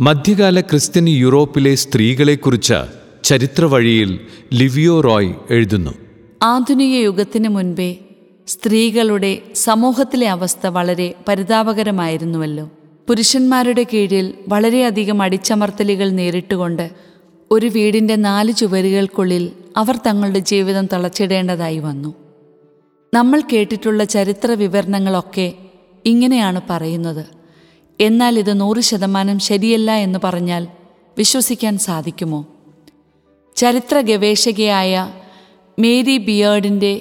മധ്യകാല ക്രിസ്ത്യൻ യൂറോപ്പിലെ സ്ത്രീകളെക്കുറിച്ച് ചരിത്രവഴിയിൽ ലിവിയോ റോയ് എഴുതുന്നു. ആധുനിക യുഗത്തിന് മുൻപേ സ്ത്രീകളുടെ സമൂഹത്തിലെ അവസ്ഥ വളരെ പരിതാപകരമായിരുന്നുവല്ലോ. പുരുഷന്മാരുടെ കീഴിൽ വളരെയധികം അടിച്ചമർത്തലുകൾ നേരിട്ടുകൊണ്ട് ഒരു വീടിന്റെ നാല് ചുവരുകൾക്കുള്ളിൽ അവർ തങ്ങളുടെ ജീവിതം തളച്ചിടേണ്ടതായി വന്നു. നമ്മൾ കേട്ടിട്ടുള്ള ചരിത്ര വിവരണങ്ങളൊക്കെ ഇങ്ങനെയാണ് പറയുന്നത്. എന്നാൽ ഇത് നൂറ് ശതമാനം ശരിയല്ല എന്ന് പറഞ്ഞാൽ വിശ്വസിക്കാൻ സാധിക്കുമോ? ചരിത്ര ഗവേഷകയായ Mary ബിയേർഡിന്റെ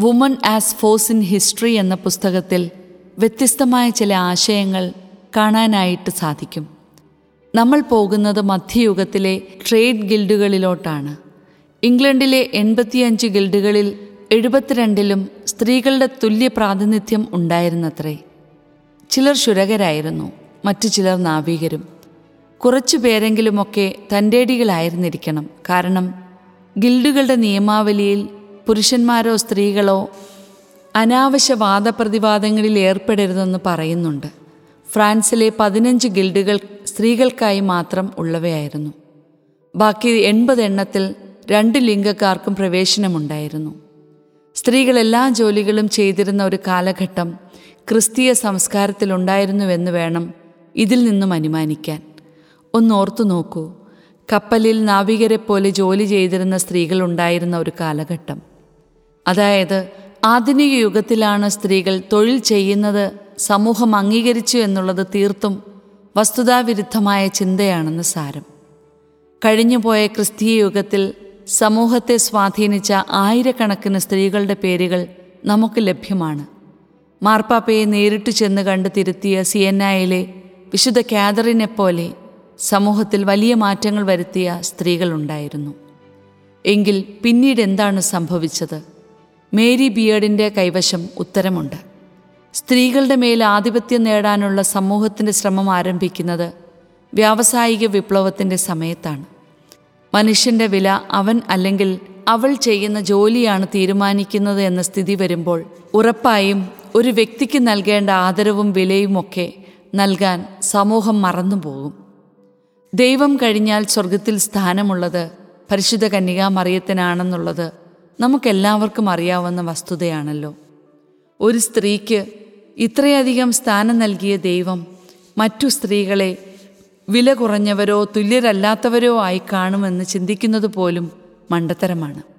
woman as force in history എന്ന പുസ്തകത്തിൽ വ്യത്യസ്തമായ ചില ആശയങ്ങൾ കാണാനായിട്ട് സാധിക്കും. നമ്മൾ പോകുന്നത് മധ്യയുഗത്തിലെ ട്രേഡ് ഗിൽഡുകളിലോട്ടാണ്. ഇംഗ്ലണ്ടിലെ എൺപത്തിയഞ്ച് ഗിൽഡുകളിൽ എഴുപത്തിരണ്ടിലും സ്ത്രീകളുടെ തുല്യ പ്രാതിനിധ്യം ഉണ്ടായിരുന്നത്രേ. ചിലർ ശുരകരായിരുന്നു മറ്റു ചിലർ നാവികരും. കുറച്ചു പേരെങ്കിലുമൊക്കെ തന്റേടികളായിരുന്നിരിക്കണം. കാരണം ഗിൽഡുകളുടെ നിയമാവലിയിൽ പുരുഷന്മാരോ സ്ത്രീകളോ അനാവശ്യ വാദപ്രതിവാദങ്ങളിൽ ഏർപ്പെടരുതെന്ന് പറയുന്നുണ്ട്. ഫ്രാൻസിലെ പതിനഞ്ച് ഗിൽഡുകൾ സ്ത്രീകൾക്കായി മാത്രം ഉള്ളവയായിരുന്നു. ബാക്കി എൺപത് എണ്ണത്തിൽ രണ്ട് ലിംഗക്കാർക്കും പ്രവേശനമുണ്ടായിരുന്നു. സ്ത്രീകൾ എല്ലാ ജോലികളും ചെയ്തിരുന്ന ഒരു കാലഘട്ടം ക്രിസ്തീയ സംസ്കാരത്തിലുണ്ടായിരുന്നുവെന്ന് വേണം ഇതിൽ നിന്നും അനുമാനിക്കാൻ. ഒന്നോർത്തു നോക്കൂ. കപ്പലിൽ നാവികരെ പോലെ ജോലി ചെയ്തിരുന്ന സ്ത്രീകൾ ഉണ്ടായിരുന്ന ഒരു കാലഘട്ടം. അതായത് ആധുനിക യുഗത്തിലാണ് സ്ത്രീകൾ തൊഴിൽ ചെയ്യുന്നത് സമൂഹം അംഗീകരിച്ചു എന്നുള്ളത് തീർത്തും വസ്തുതാവിരുദ്ധമായ ചിന്തയാണെന്ന് സാരം. കഴിഞ്ഞുപോയ ക്രിസ്തീയ യുഗത്തിൽ സമൂഹത്തെ സ്വാധീനിച്ച ആയിരക്കണക്കിന് സ്ത്രീകളുടെ പേരുകൾ നമുക്ക് ലഭ്യമാണ്. മാർപ്പാപ്പയെ നേരിട്ട് ചെന്ന് കണ്ട് തിരുത്തിയ സിയന്നായിലെ വിശുദ്ധ കാതറിനെ പോലെ സമൂഹത്തിൽ വലിയ മാറ്റങ്ങൾ വരുത്തിയ സ്ത്രീകളുണ്ടായിരുന്നു. എങ്കിൽ പിന്നീട് എന്താണ് സംഭവിച്ചത്? മേരി ബിയേഡിന്റെ കൈവശം ഉത്തരമുണ്ട്. സ്ത്രീകളുടെ മേൽ ആധിപത്യം നേടാനുള്ള സമൂഹത്തിന്റെ ശ്രമം ആരംഭിക്കുന്നത് വ്യാവസായിക വിപ്ലവത്തിന്റെ സമയത്താണ്. മനുഷ്യന്റെ വില അവൻ അല്ലെങ്കിൽ അവൾ ചെയ്യുന്ന ജോലിയാണ് തീരുമാനിക്കുന്നത് എന്ന സ്ഥിതി വരുമ്പോൾ ഉറപ്പായും ഒരു വ്യക്തിക്ക് നൽകേണ്ട ആദരവും വിലയുമൊക്കെ നൽകാൻ സമൂഹം മറന്നുപോകും. ദൈവം കഴിഞ്ഞാൽ സ്വർഗത്തിൽ സ്ഥാനമുള്ളത് പരിശുദ്ധ കന്യകാമറിയത്തിനാണെന്നുള്ളത് നമുക്കെല്ലാവർക്കും അറിയാവുന്ന വസ്തുതയാണല്ലോ. ഒരു സ്ത്രീക്ക് ഇത്രയധികം സ്ഥാനം നൽകിയ ദൈവം മറ്റു സ്ത്രീകളെ വില കുറഞ്ഞവരോ തുല്യരല്ലാത്തവരോ ആയി കാണുമെന്ന് ചിന്തിക്കുന്നത് പോലും മണ്ടത്തരമാണ്.